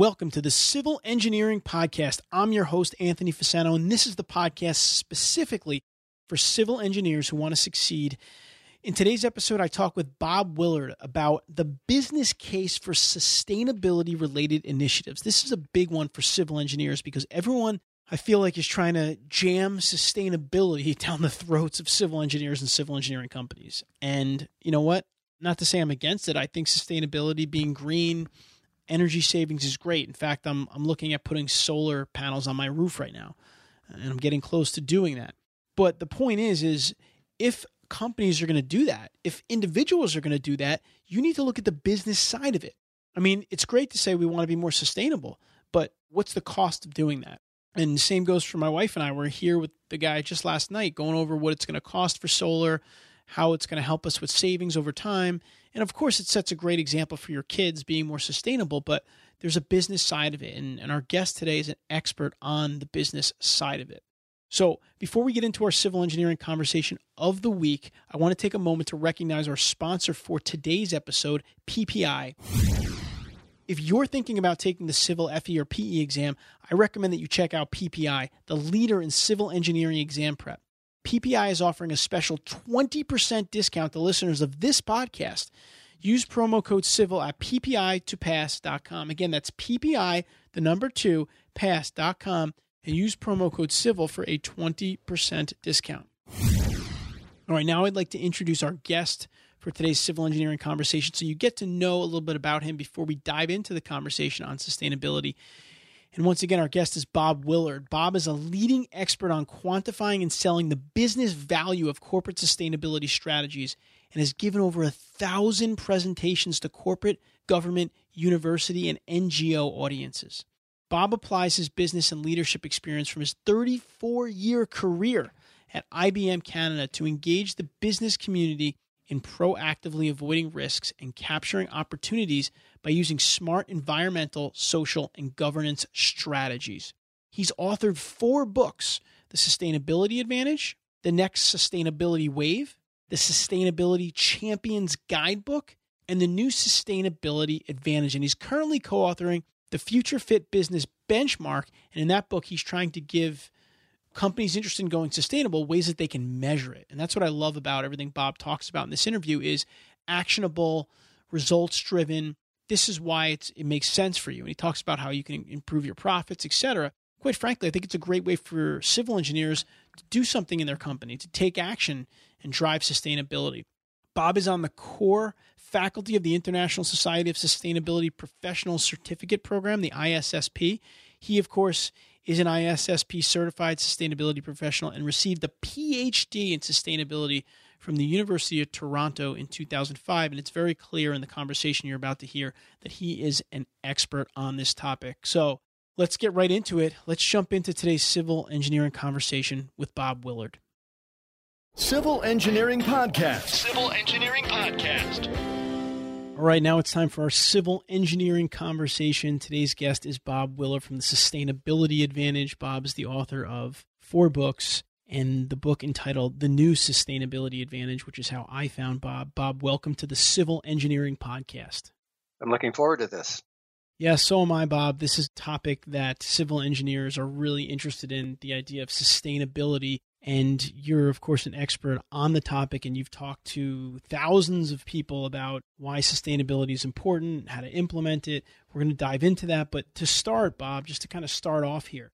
Welcome to the Civil Engineering Podcast. I'm your host, Anthony Fasano, and this is the podcast specifically for civil engineers who want to succeed. In today's episode, I talk with Bob Willard about the business case for sustainability related initiatives. This is a big one for civil engineers because everyone I feel like is trying to jam sustainability down the throats of civil engineers and civil engineering companies. And you know what? Not to say I'm against it. I think sustainability, being green, energy savings is great. In fact, I'm I'm looking at putting solar panels on my roof right now, and I'm getting close to doing that. But the point is, is if companies are going to do that, if individuals are going to do that, you need to look at the business side of it. I mean, it's great to say we want to be more sustainable, but what's the cost of doing that? And the same goes for my wife and I. We're here with the guy just last night going over what it's going to cost for solar, how it's going to help us with savings over time. And of course, it sets a great example for your kids being more sustainable, but there's a business side of it. And, and our guest today is an expert on the business side of it. So, before we get into our civil engineering conversation of the week, I want to take a moment to recognize our sponsor for today's episode, PPI. If you're thinking about taking the civil FE or PE exam, I recommend that you check out PPI, the leader in civil engineering exam prep. PPI is offering a special 20% discount to listeners of this podcast. Use promo code CIVIL at ppi2pass.com. Again, that's PPI, the number two, pass.com, and use promo code CIVIL for a 20% discount. All right, now I'd like to introduce our guest for today's civil engineering conversation so you get to know a little bit about him before we dive into the conversation on sustainability. And once again, our guest is Bob Willard. Bob is a leading expert on quantifying and selling the business value of corporate sustainability strategies and has given over a thousand presentations to corporate, government, university, and NGO audiences. Bob applies his business and leadership experience from his 34 year career at IBM Canada to engage the business community in proactively avoiding risks and capturing opportunities by using smart environmental, social, and governance strategies. He's authored four books The Sustainability Advantage, The Next Sustainability Wave, The Sustainability Champions Guidebook, and The New Sustainability Advantage. And he's currently co authoring The Future Fit Business Benchmark. And in that book, he's trying to give companies interested in going sustainable ways that they can measure it. And that's what i love about everything bob talks about in this interview is actionable results driven this is why it makes sense for you. And he talks about how you can improve your profits etc quite frankly i think it's a great way for civil engineers to do something in their company to take action and drive sustainability. Bob is on the core faculty of the international society of sustainability professional certificate program the issp he of course is an ISSP certified sustainability professional and received a PhD in sustainability from the University of Toronto in 2005. And it's very clear in the conversation you're about to hear that he is an expert on this topic. So let's get right into it. Let's jump into today's civil engineering conversation with Bob Willard. Civil Engineering Podcast. Civil Engineering Podcast. All right, now it's time for our civil engineering conversation. Today's guest is Bob Willard from the Sustainability Advantage. Bob is the author of four books and the book entitled The New Sustainability Advantage, which is how I found Bob. Bob, welcome to the Civil Engineering Podcast. I'm looking forward to this. Yeah, so am I, Bob. This is a topic that civil engineers are really interested in the idea of sustainability and you're, of course, an expert on the topic, and you've talked to thousands of people about why sustainability is important, how to implement it. We're going to dive into that. But to start, Bob, just to kind of start off here,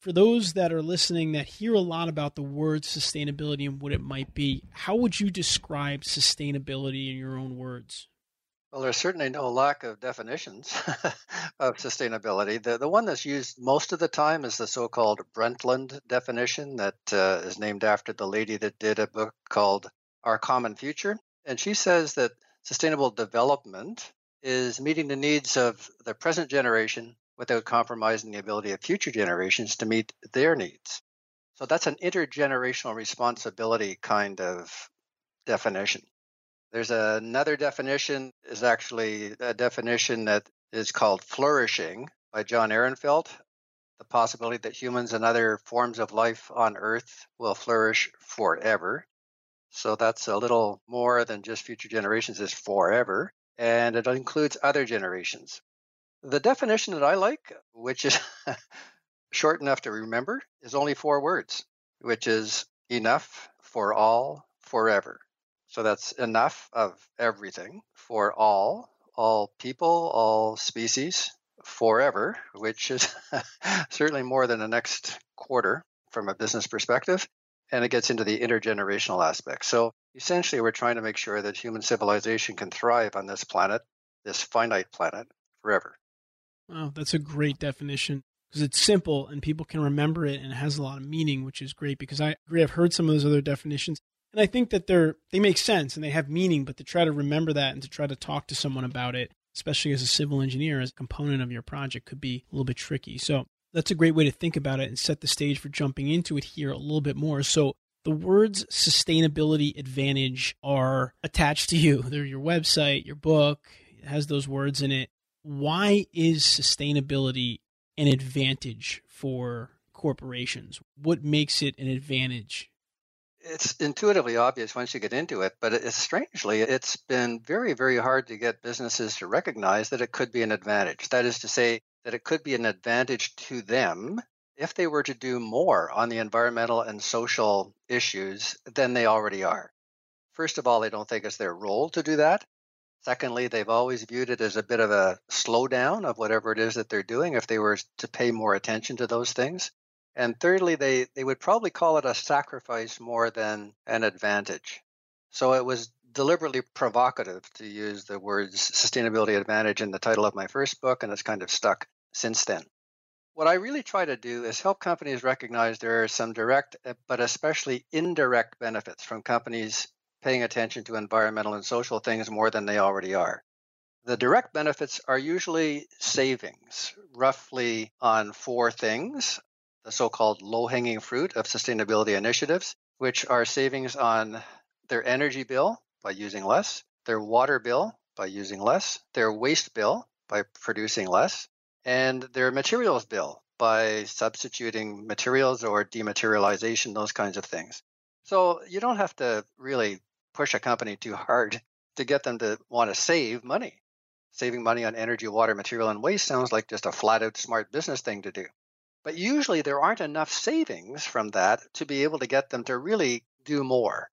for those that are listening that hear a lot about the word sustainability and what it might be, how would you describe sustainability in your own words? Well, there's certainly no lack of definitions of sustainability. The, the one that's used most of the time is the so called Brundtland definition that uh, is named after the lady that did a book called Our Common Future. And she says that sustainable development is meeting the needs of the present generation without compromising the ability of future generations to meet their needs. So that's an intergenerational responsibility kind of definition. There's another definition is actually a definition that is called flourishing by John Ehrenfeld. The possibility that humans and other forms of life on Earth will flourish forever. So that's a little more than just future generations is forever, and it includes other generations. The definition that I like, which is short enough to remember, is only four words, which is enough for all forever. So that's enough of everything for all, all people, all species forever, which is certainly more than the next quarter from a business perspective. And it gets into the intergenerational aspect. So essentially, we're trying to make sure that human civilization can thrive on this planet, this finite planet, forever. Wow, that's a great definition because it's simple and people can remember it and it has a lot of meaning, which is great because I agree. I've heard some of those other definitions and I think that they're they make sense and they have meaning, but to try to remember that and to try to talk to someone about it, especially as a civil engineer, as a component of your project, could be a little bit tricky. So that's a great way to think about it and set the stage for jumping into it here a little bit more. So the words sustainability advantage are attached to you. They're your website, your book, has those words in it. Why is sustainability an advantage for corporations? What makes it an advantage? It's intuitively obvious once you get into it, but it's strangely, it's been very, very hard to get businesses to recognize that it could be an advantage. That is to say, that it could be an advantage to them if they were to do more on the environmental and social issues than they already are. First of all, they don't think it's their role to do that. Secondly, they've always viewed it as a bit of a slowdown of whatever it is that they're doing if they were to pay more attention to those things. And thirdly, they, they would probably call it a sacrifice more than an advantage. So it was deliberately provocative to use the words sustainability advantage in the title of my first book, and it's kind of stuck since then. What I really try to do is help companies recognize there are some direct, eh, but especially indirect benefits from companies paying attention to environmental and social things more than they already are. The direct benefits are usually savings, roughly on four things the so called low hanging fruit of sustainability initiatives, which are savings on their energy bill by using less, their water bill by using less, their waste bill by producing less, and their materials bill by substituting materials or dematerialization, those kinds of things. So you don't have to really push a company too hard to get them to want to save money. Saving money on energy, water, material, and waste sounds like just a flat out smart business thing to do. But usually there aren't enough savings from that to be able to get them to really do more.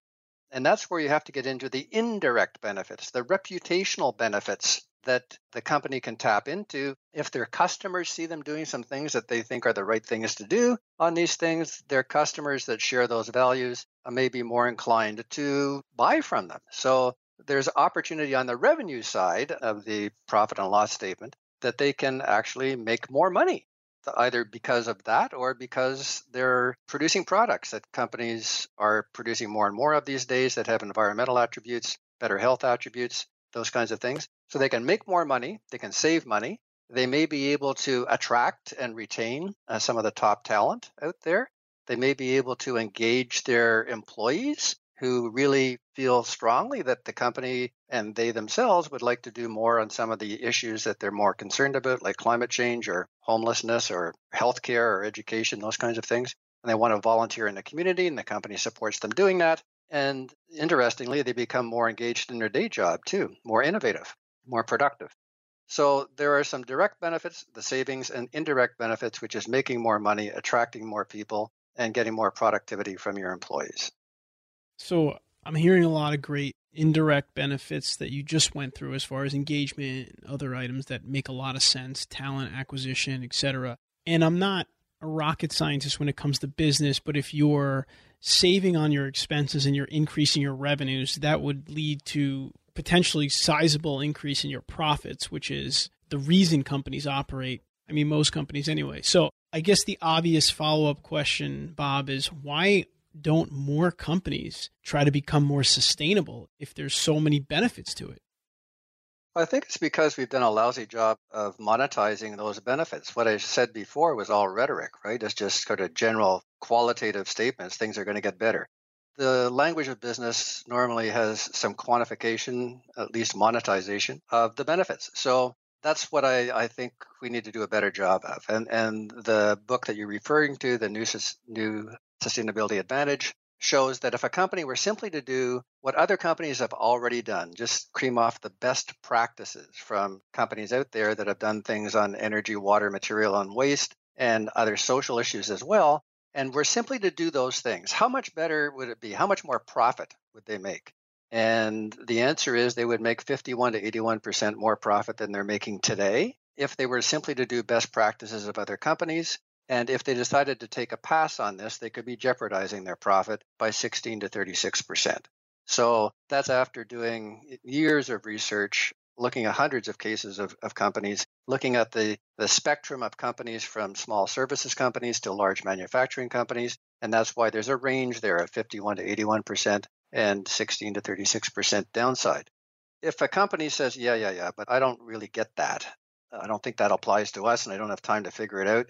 And that's where you have to get into the indirect benefits, the reputational benefits that the company can tap into. If their customers see them doing some things that they think are the right things to do on these things, their customers that share those values uh, may be more inclined to buy from them. So there's opportunity on the revenue side of the profit and loss statement that they can actually make more money either because of that or because they're producing products that companies are producing more and more of these days that have environmental attributes, better health attributes, those kinds of things. So they can make more money, they can save money, they may be able to attract and retain uh, some of the top talent out there. They may be able to engage their employees who really feel strongly that the company and they themselves would like to do more on some of the issues that they're more concerned about, like climate change or homelessness or healthcare or education, those kinds of things. And they want to volunteer in the community, and the company supports them doing that. And interestingly, they become more engaged in their day job too, more innovative, more productive. So there are some direct benefits, the savings, and indirect benefits, which is making more money, attracting more people, and getting more productivity from your employees. So I'm hearing a lot of great indirect benefits that you just went through as far as engagement and other items that make a lot of sense, talent acquisition, etc. And I'm not a rocket scientist when it comes to business, but if you're saving on your expenses and you're increasing your revenues, that would lead to potentially sizable increase in your profits, which is the reason companies operate. I mean, most companies anyway. So I guess the obvious follow up question, Bob, is why don't more companies try to become more sustainable if there's so many benefits to it? I think it's because we've done a lousy job of monetizing those benefits. What I said before was all rhetoric, right? It's just sort of general qualitative statements. Things are going to get better. The language of business normally has some quantification, at least monetization of the benefits. So that's what I, I think we need to do a better job of. And and the book that you're referring to, the new new sustainability advantage, shows that if a company were simply to do what other companies have already done, just cream off the best practices from companies out there that have done things on energy, water, material, and waste, and other social issues as well, and were simply to do those things, how much better would it be? How much more profit would they make? And the answer is they would make 51 to 81% more profit than they're making today if they were simply to do best practices of other companies and if they decided to take a pass on this, they could be jeopardizing their profit by 16 to 36%. So that's after doing eh, years of research, looking at hundreds of cases of, of companies, looking at the, the spectrum of companies from small services companies to large manufacturing companies. And that's why there's a range there of 51 to 81% and 16 to 36% downside. If a company says, yeah, yeah, yeah, but I don't really get that, I don't think that applies to us and I don't have time to figure it out,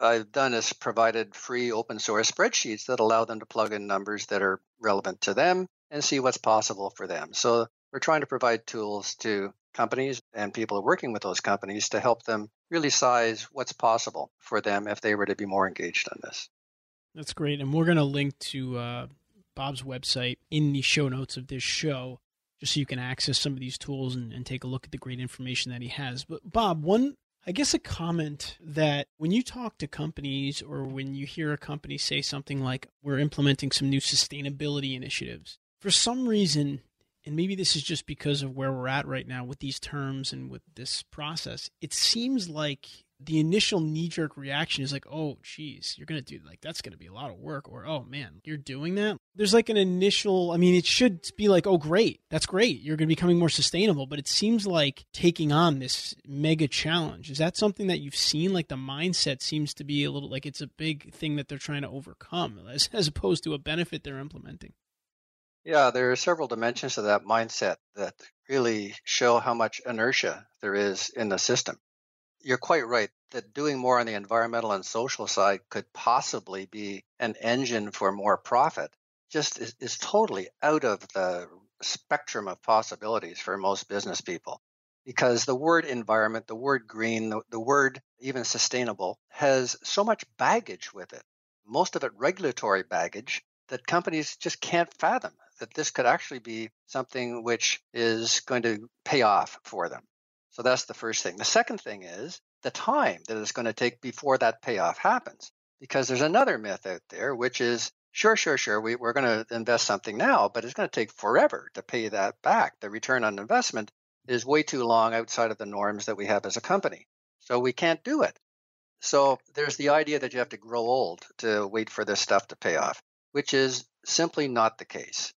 I've done is provided free open source spreadsheets that allow them to plug in numbers that are relevant to them and see what's possible for them. So we're trying to provide tools to companies and people working with those companies to help them really size what's possible for them if they were to be more engaged on this. That's great. And we're going to link to uh, Bob's website in the show notes of this show just so you can access some of these tools and, and, take a look at the great information that he has. But Bob, one I guess a comment that when you talk to companies or when you hear a company say something like, we're implementing some new sustainability initiatives, for some reason, and maybe this is just because of where we're at right now with these terms and with this process, it seems like the initial knee jerk reaction is like, oh, geez, you're going to do like that's going to be a lot of work, or oh man, you're doing that. There's like an initial, I mean, it should be like, oh, great, that's great, you're going to be becoming more sustainable, but it seems like taking on this mega challenge. Is that something that you've seen? Like the mindset seems to be a little like it's a big thing that they're trying to overcome as, as opposed to a benefit they're implementing. Yeah, there are several dimensions to that mindset that really show how much inertia there is in the system you're quite right that doing more on the environmental and social side could possibly be an engine for more profit. Just is, is totally out of the spectrum of possibilities for most business people. Because the word environment the word green the, the word even sustainable has so much baggage with it most of it regulatory baggage that companies just can't fathom that this could actually be something which is going to pay off for them so that's the first thing. The second thing is the time that it's going to take before that payoff happens. Because there's another myth out there, which is sure, sure, sure, we, we're going to invest something now, but it's going to take forever to pay that back. The return on investment is way too long outside of the norms that we have as a company. So we can't do it. So there's the idea that you have to grow old to wait for this stuff to pay off, which is simply not the case.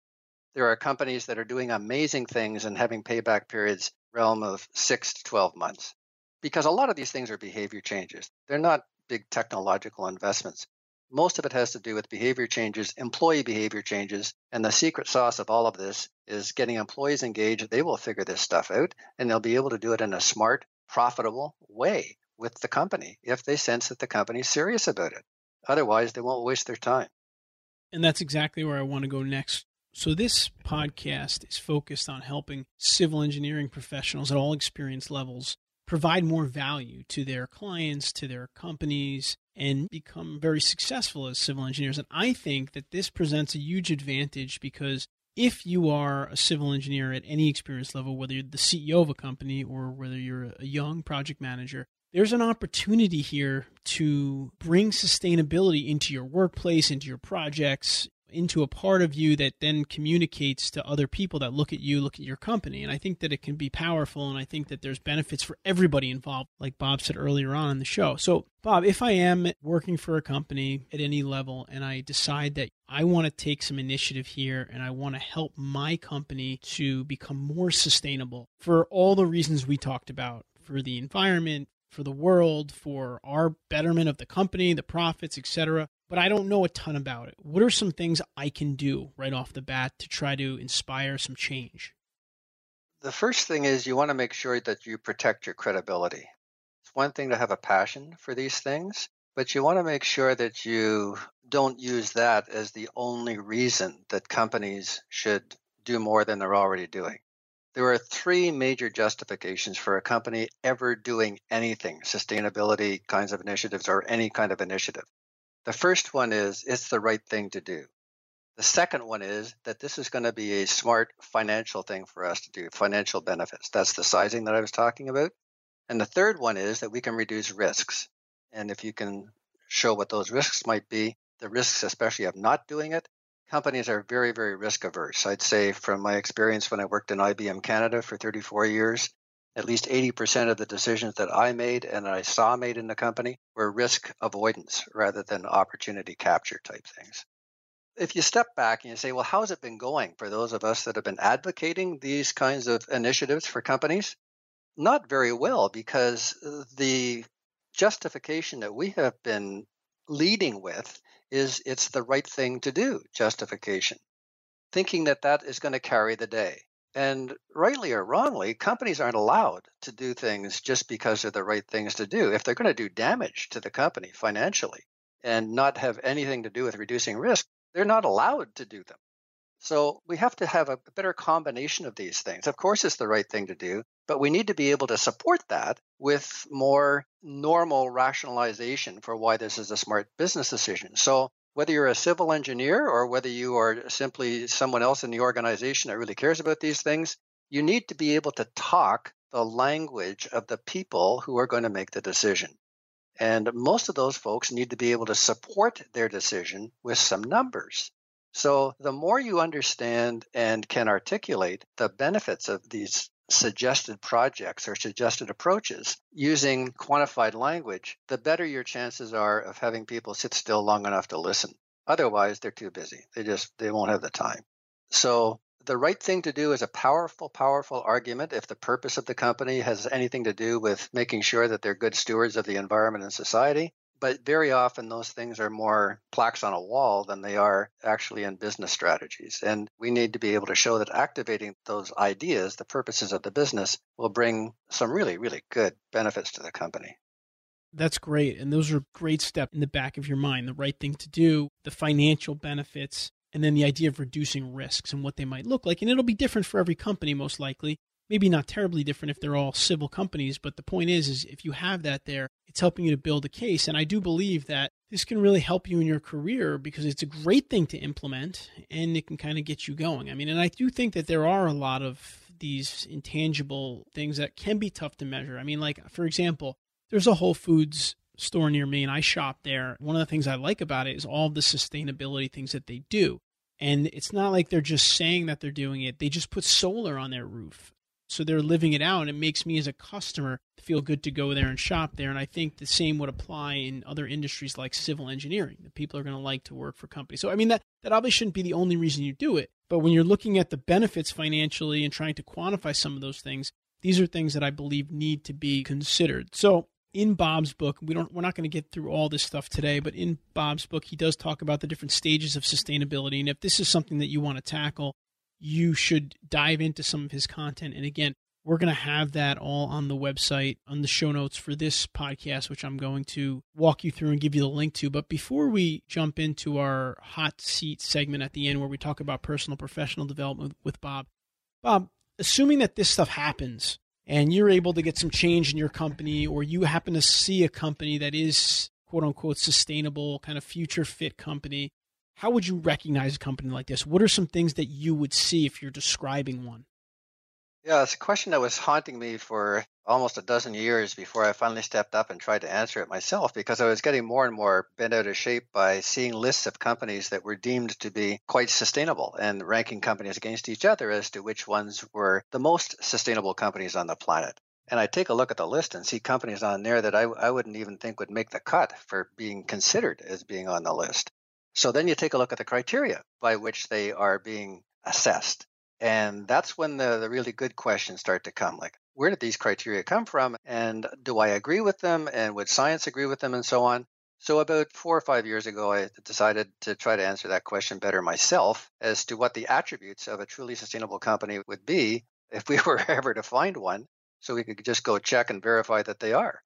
There are companies that are doing amazing things and having payback periods realm of six to 12 months. Because a lot of these things are behavior changes. They're not big technological investments. Most of it has to do with behavior changes, employee behavior changes. And the secret sauce of all of this is getting employees engaged. They will figure this stuff out and they'll be able to do it in a smart, profitable way with the company if they sense that the company is serious about it. Otherwise, they won't waste their time. And that's exactly where I want to go next so, this podcast is focused on helping civil engineering professionals at all experience levels provide more value to their clients, to their companies, and become very successful as civil engineers. And I think that this presents a huge advantage because if you are a civil engineer at any experience level, whether you're the CEO of a company or whether you're a young project manager, there's an opportunity here to bring sustainability into your workplace, into your projects, into a part of you that then communicates to other people that look at you, look at your company. And I think that it can be powerful. And I think that there's benefits for everybody involved, like Bob said earlier on in the show. So, Bob, if I am working for a company at any level and I decide that I want to take some initiative here and I want to help my company to become more sustainable for all the reasons we talked about for the environment, for the world, for our betterment of the company, the profits, etc. But I don't know a ton about it. What are some things I can do right off the bat to try to inspire some change? The first thing is you want to make sure that you protect your credibility. It's one thing to have a passion for these things, but you want to make sure that you don't use that as the only reason that companies should do more than they're already doing. There are three major justifications for a company ever doing anything, sustainability kinds of initiatives or any kind of initiative. The first one is it's the right thing to do. The second one is that this is going to be a smart financial thing for us to do, financial benefits. That's the sizing that I was talking about. And the third one is that we can reduce risks. And if you can show what those risks might be, the risks, especially of not doing it, companies are very, very risk averse. I'd say from my experience when I worked in IBM Canada for 34 years, at least 80% of the decisions that I made and I saw made in the company were risk avoidance rather than opportunity capture type things. If you step back and you say, well, how's it been going for those of us that have been advocating these kinds of initiatives for companies? Not very well, because the justification that we have been leading with is it's the right thing to do justification, thinking that that is going to carry the day. And rightly or wrongly, companies aren't allowed to do things just because they're the right things to do. If they're going to do damage to the company financially and not have anything to do with reducing risk, they're not allowed to do them. So we have to have a better combination of these things. Of course, it's the right thing to do, but we need to be able to support that with more normal rationalization for why this is a smart business decision. So whether you're a civil engineer or whether you are simply someone else in the organization that really cares about these things, you need to be able to talk the language of the people who are going to make the decision. And most of those folks need to be able to support their decision with some numbers. So the more you understand and can articulate the benefits of these suggested projects or suggested approaches using quantified language, the better your chances are of having people sit still long enough to listen. Otherwise, they're too busy. They just they won't have the time. So the right thing to do is a powerful, powerful argument if the purpose of the company has anything to do with making sure that they're good stewards of the environment and society. But very often, those things are more plaques on a wall than they are actually in business strategies. And we need to be able to show that activating those ideas, the purposes of the business, will bring some really, really good benefits to the company. That's great. And those are great steps in the back of your mind the right thing to do, the financial benefits, and then the idea of reducing risks and what they might look like. And it'll be different for every company, most likely maybe not terribly different if they're all civil companies, but the point is is if you have that there, it's helping you to build a case and I do believe that this can really help you in your career because it's a great thing to implement and it can kind of get you going. I mean, and I do think that there are a lot of these intangible things that can be tough to measure. I mean, like for example, there's a Whole Foods store near me and I shop there. One of the things I like about it is all the sustainability things that they do. And it's not like they're just saying that they're doing it. They just put solar on their roof so they're living it out and it makes me as a customer feel good to go there and shop there. And i think the same would apply in other industries like civil engineering that people are going to like to work for companies. So i mean that that obviously shouldn't be the only reason you do it but when you're looking at the benefits financially and trying to quantify some of those things these are things that i believe need to be considered. So in Bob's book, we don't we're not going to get through all this stuff today, but in Bob's book he does talk about the different stages of sustainability and if this is something that you want to tackle, you should dive into some of his content. And again, we're going to have that all on the website, on the show notes for this podcast, which I'm going to walk you through and give you the link to. But before we jump into our hot seat segment at the end, where we talk about personal professional development with Bob, Bob, assuming that this stuff happens and you're able to get some change in your company, or you happen to see a company that is quote unquote sustainable, kind of future fit company, how would you recognize a company like this? What are some things that you would see if you're describing one? Yeah, it's a question that was haunting me for almost a dozen years before I finally stepped up and tried to answer it myself because I was getting more and more bent out of shape by seeing lists of companies that were deemed to be quite sustainable and ranking companies against each other as to which ones were the most sustainable companies on the planet. And I take a look at the list and see companies on there that I, I wouldn't even think would make the cut for being considered as being on the list. So then you take a look at the criteria by which they are being assessed. And that's when the, the really good questions start to come like, where did these criteria come from? And do I agree with them? And would science agree with them? And so on. So, about four or five years ago, I decided to try to answer that question better myself as to what the attributes of a truly sustainable company would be. if we were ever to find one, so we could just go check and verify that they are.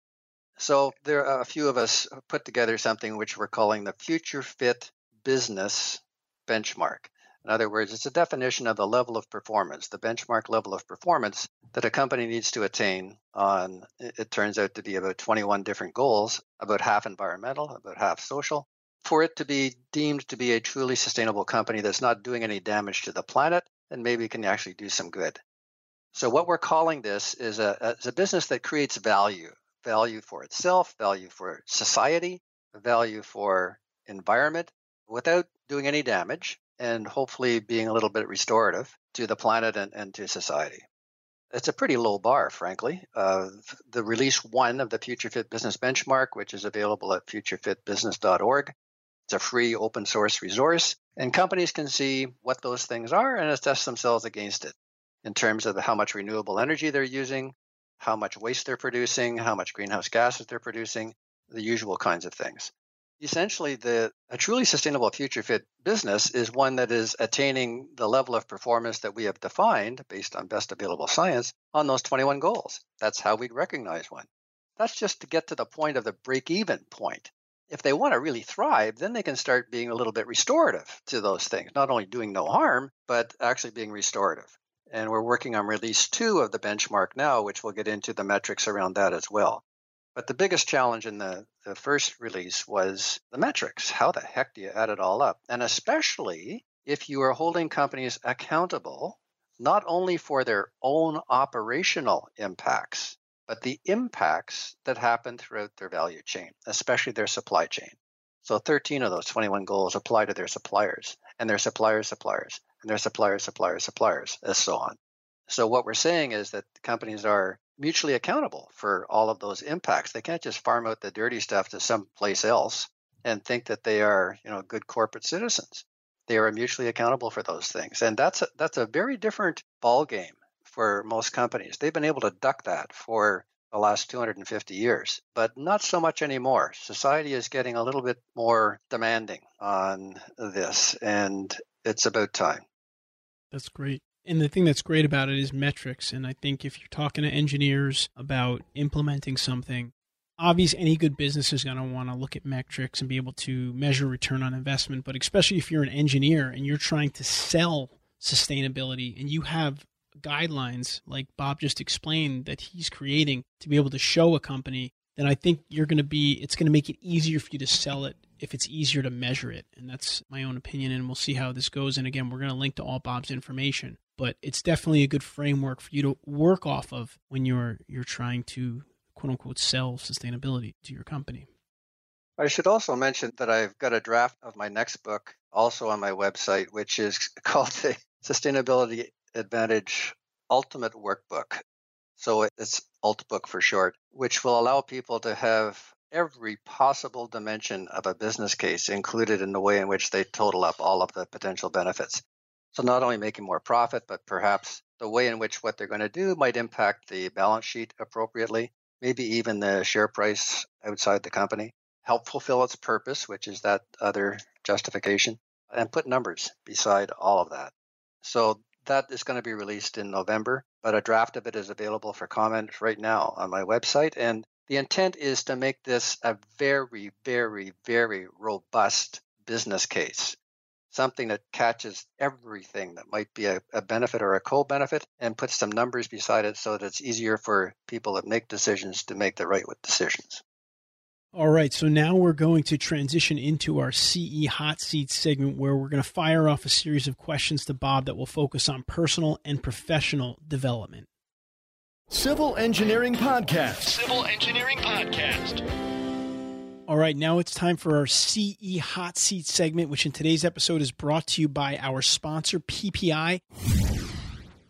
So there are a few of us put together something which we're calling the Future Fit Business Benchmark. In other words, it's a definition of the level of performance, the benchmark level of performance that a company needs to attain on, it turns out to be about 21 different goals, about half environmental, about half social, for it to be deemed to be a truly sustainable company that's not doing any damage to the planet and maybe can actually do some good. So, what we're calling this is a, a business that creates value value for itself, value for society, value for environment without doing any damage and hopefully being a little bit restorative to the planet and, and to society. It's a pretty low bar, frankly. Uh, the release one of the Future Fit Business Benchmark, which is available at futurefitbusiness.org, it's a free open source resource, and companies can see what those things are and assess themselves against it in terms of how much renewable energy they're using, how much waste they're producing, how much greenhouse gases they're producing, the usual kinds of things essentially the a truly sustainable future fit business is one that is attaining the level of performance that we have defined based on best available science on those 21 goals. That's how we'd recognize one. That's just to get to the point of the break even point. If they want to really thrive then they can start being a little bit restorative to those things. Not only doing no harm but actually being restorative. And we're working on release two of the benchmark now which we'll get into the metrics around that as well but the biggest challenge in the, the first release was the metrics. How the heck do you add it all up? And especially if you are holding companies accountable not only for their own operational impacts, but the impacts that happen throughout their value chain, especially their supply chain. So 13 of those 21 goals apply to their suppliers and their suppliers' suppliers and their suppliers' suppliers' suppliers, and so on. So what we're saying is that companies are mutually accountable for all of those impacts. They can't just farm out the dirty stuff to someplace else and think that they are, you know, good corporate citizens. They are mutually accountable for those things, and that's a, that's a very different ball game for most companies. They've been able to duck that for the last 250 years, but not so much anymore. Society is getting a little bit more demanding on this, and it's about time. That's great. And the thing that's great about it is metrics. And I think if you're talking to engineers about implementing something, obviously any good business is going to want to look at metrics and be able to measure return on investment. But especially if you're an engineer and you're trying to sell sustainability and you have guidelines like Bob just explained that he's creating to be able to show a company, then I think you're going to be, it's going to make it easier for you to sell it if it's easier to measure it. And that's my own opinion. And we'll see how this goes. And again, we're going to link to all Bob's information but it's definitely a good framework for you to work off of when you're you're trying to quote unquote sell sustainability to your company. I should also mention that I've got a draft of my next book also on my website, which is called the Sustainability Advantage Ultimate Workbook. So it's Ultibook for short, which will allow people to have every possible dimension of a business case included in the way in which they total up all of the potential benefits. So not only making more profit, but perhaps the way in which what they're going to do might impact the balance sheet appropriately, maybe even the share price outside the company, help fulfill its purpose, which is that other justification, and put numbers beside all of that. So that is going to be released in November, but a draft of it is available for comment right now on my website. And the intent is to make this a very, very, very robust business case something that catches everything that might be a, a benefit or a co-benefit and puts some numbers beside it so that it's easier for people that make decisions to make the right decisions. All right, so now we're going to transition into our CE hot seat segment where we're going to fire off a series of questions to Bob that will focus on personal and professional development. Civil Engineering Podcast. Civil Engineering Podcast. All right, now it's time for our CE Hot Seat segment, which in today's episode is brought to you by our sponsor, PPI.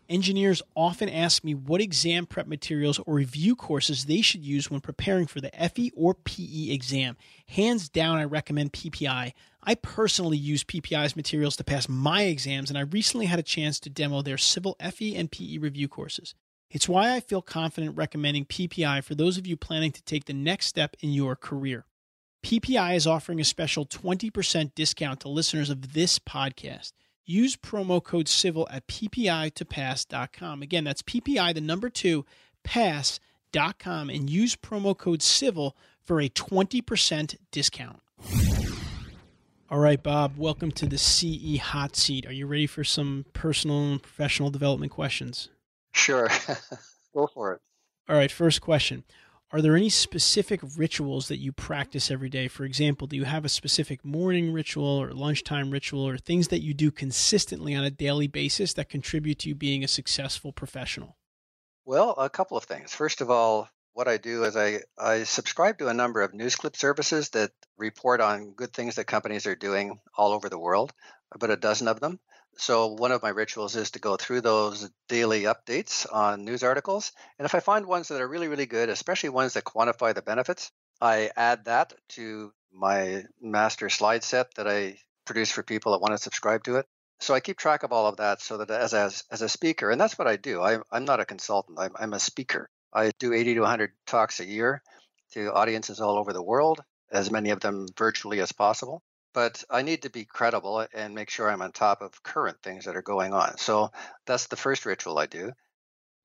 Engineers often ask me what exam prep materials or review courses they should use when preparing for the FE or PE exam. Hands down, I recommend PPI. I personally use PPI's materials to pass my exams, and I recently had a chance to demo their civil FE and PE review courses. It's why I feel confident recommending PPI for those of you planning to take the next step in your career. PPI is offering a special 20% discount to listeners of this podcast. use promo code CIVIL at ppi2pass.com. Again, that's PPI, the number two, pass.com, and use promo code CIVIL for a 20% discount. All right, Bob, welcome to the CE Hot Seat. Are you ready for some personal and professional development questions? Sure. Go for it. All right, first question. Are there any specific rituals that you practice every day? For example, do you have a specific morning ritual or lunchtime ritual or things that you do consistently on a daily basis that contribute to you being a successful professional? Well, a couple of things. First of all, what I do is I, I subscribe to a number of news clip services that report on good things that companies are doing all over the world, about a dozen of them. So one of my rituals is to go through those daily updates on news articles. And if I find ones that are really, really good, especially ones that quantify the benefits, I add that to my master slide set that I produce for people that want to subscribe to it. So I keep track of all of that so that as, as, as a speaker, and that's what I do. I, I'm not a consultant, I'm, I'm a speaker. I do 80 to 100 talks a year to audiences all over the world, as many of them virtually as possible but I need to be credible and make sure I'm on top of current things that are going on. So that's the first ritual I do.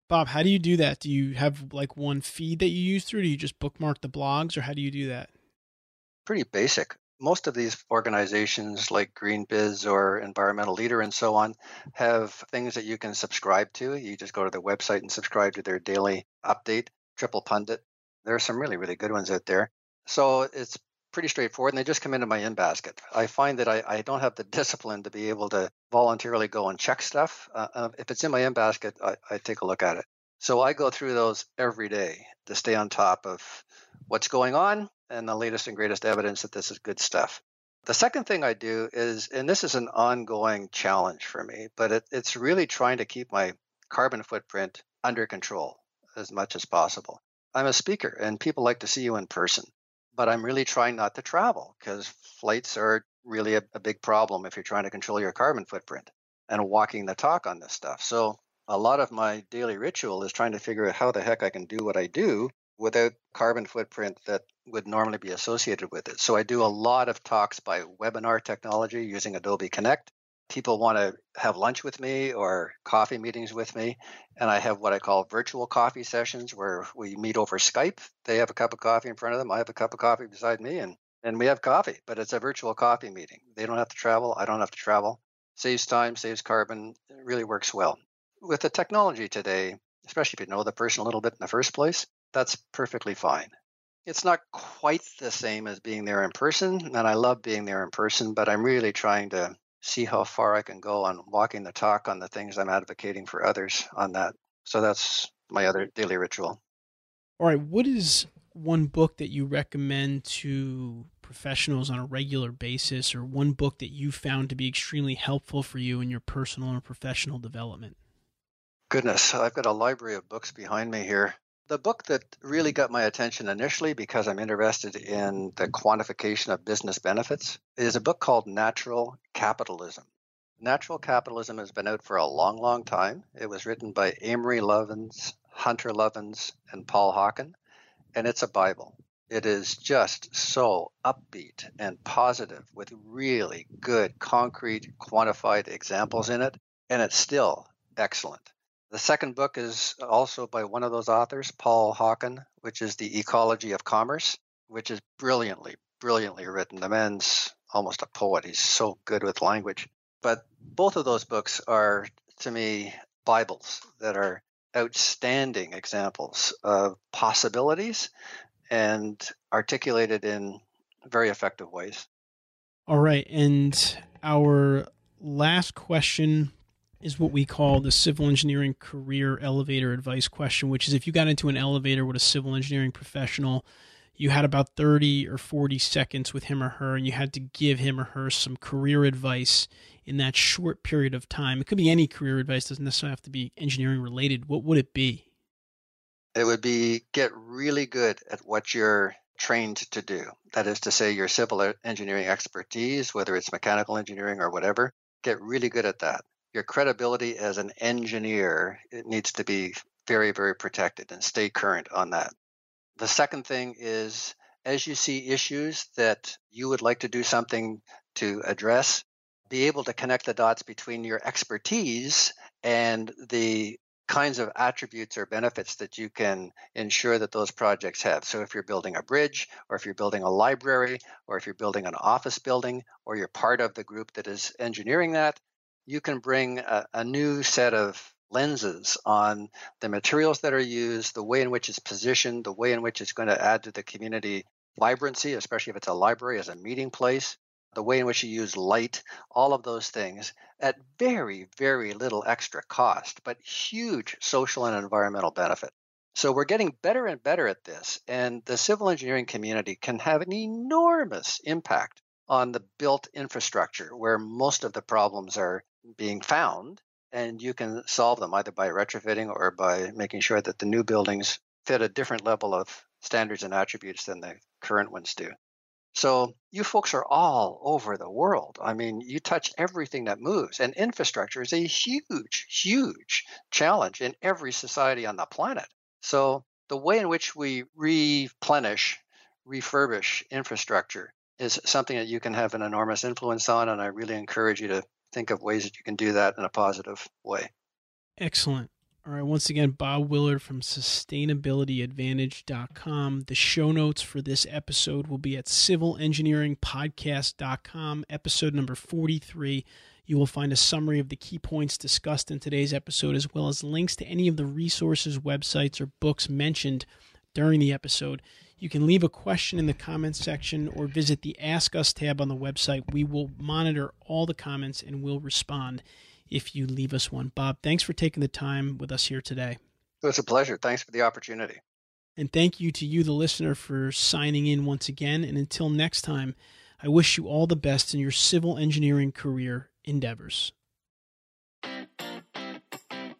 Bob, how do you do that? Do you have like one feed that you use through? Do you just bookmark the blogs or how do you do that? Pretty basic. Most of these organizations like GreenBiz or Environmental Leader and so on have things that you can subscribe to. You just go to their website and subscribe to their daily update, Triple Pundit. There are some really, really good ones out there. So it's pretty straightforward and they just come into my in basket. I find that I, I don't have the discipline to be able to voluntarily go and check stuff. Uh, uh, if it's in my in basket, I, I take a look at it. So I go through those every day to stay on top of what's going on and the latest and greatest evidence that this is good stuff. The second thing I do is, and this is an ongoing challenge for me, but it, it's really trying to keep my carbon footprint under control as much as possible. I'm a speaker and people like to see you in person but I'm really trying not to travel because flights are really a, a, big problem if you're trying to control your carbon footprint and walking the talk on this stuff. So a lot of my daily ritual is trying to figure out how the heck I can do what I do without carbon footprint that would normally be associated with it. So I do a lot of talks by webinar technology using Adobe Connect people want to have lunch with me or coffee meetings with me. And I have what I call virtual coffee sessions where we meet over Skype. They have a cup of coffee in front of them. I have a cup of coffee beside me and, and we have coffee, but it's a virtual coffee meeting. They don't have to travel. I don't have to travel. Saves time, saves carbon. It really works well. With the technology today, especially if you know the person a little bit in the first place, that's perfectly fine. It's not quite the same as being there in person, and I love being there in person, but I'm really trying to see how far I can go on walking the talk on the things I'm advocating for others on that. So that's my other daily ritual. All right. What is one book that you recommend to professionals on a regular basis, or one book that you found to be extremely helpful for you in your personal or professional development? Goodness, I've got a library of books behind me here. The book that really got my attention initially because I'm interested in the quantification of business benefits is a book called Natural Capitalism. Natural Capitalism has been out for a long, long time. It was written by Amory Lovins, Hunter Lovins, and Paul Hawken, and it's a Bible. It is just so upbeat and positive with really good, concrete, quantified examples in it, and it's still excellent. The second book is also by one of those authors, Paul Hawken, which is The Ecology of Commerce, which is brilliantly, brilliantly written. The man's almost a poet. He's so good with language. But both of those books are, to me, Bibles that are outstanding examples of possibilities and articulated in very effective ways. All right. And our last question is what we call the civil engineering career elevator advice question, which is if you got into an elevator with a civil engineering professional, you had about 30 or 40 seconds with him or her, and you had to give him or her some career advice in that short period of time. It could be any career advice, doesn't necessarily have to be engineering related. What would it be? It would be get really good at what you're trained to do. That is to say, your civil engineering expertise, whether it's mechanical engineering or whatever, get really good at that your credibility as an engineer it needs to be very very protected and stay current on that the second thing is as you see issues that you would like to do something to address be able to connect the dots between your expertise and the kinds of attributes or benefits that you can ensure that those projects have. So if you're building a bridge, or if you're building a library, or if you're building an office building, or you're part of the group that is engineering that, you can bring a, a new set of lenses on the materials that are used, the way in which it's positioned, the way in which it's going to add to the community vibrancy, especially if it's a library as a meeting place, the way in which you use light, all of those things at very, very little extra cost, but huge social and environmental benefit. So we're getting better and better at this, and the civil engineering community can have an enormous impact on the built infrastructure where most of the problems are being found, and you can solve them either by retrofitting or by making sure that the new buildings fit a different level of standards and attributes than the current ones do. So you folks are all over the world. I mean, you touch everything that moves, and infrastructure is a huge, huge challenge in every society on the planet. So the way in which we replenish, refurbish infrastructure is something that you can have an enormous influence on, and I really encourage you to think of ways that you can do that in a positive way. Excellent. All right, once again, Bob Willard from sustainabilityadvantage.com. The show notes for this episode will be at civilengineeringpodcast.com, episode number 43. You will find a summary of the key points discussed in today's episode, as well as links to any of the resources, websites, or books mentioned during the episode. You can leave a question in the comments section or visit the Ask Us tab on the website. We will monitor all the comments and will respond if you leave us one. Bob, thanks for taking the time with us here today. It was a pleasure. Thanks for the opportunity. And thank you to you, the listener, for signing in once again. And until next time, I wish you all the best in your civil engineering career endeavors.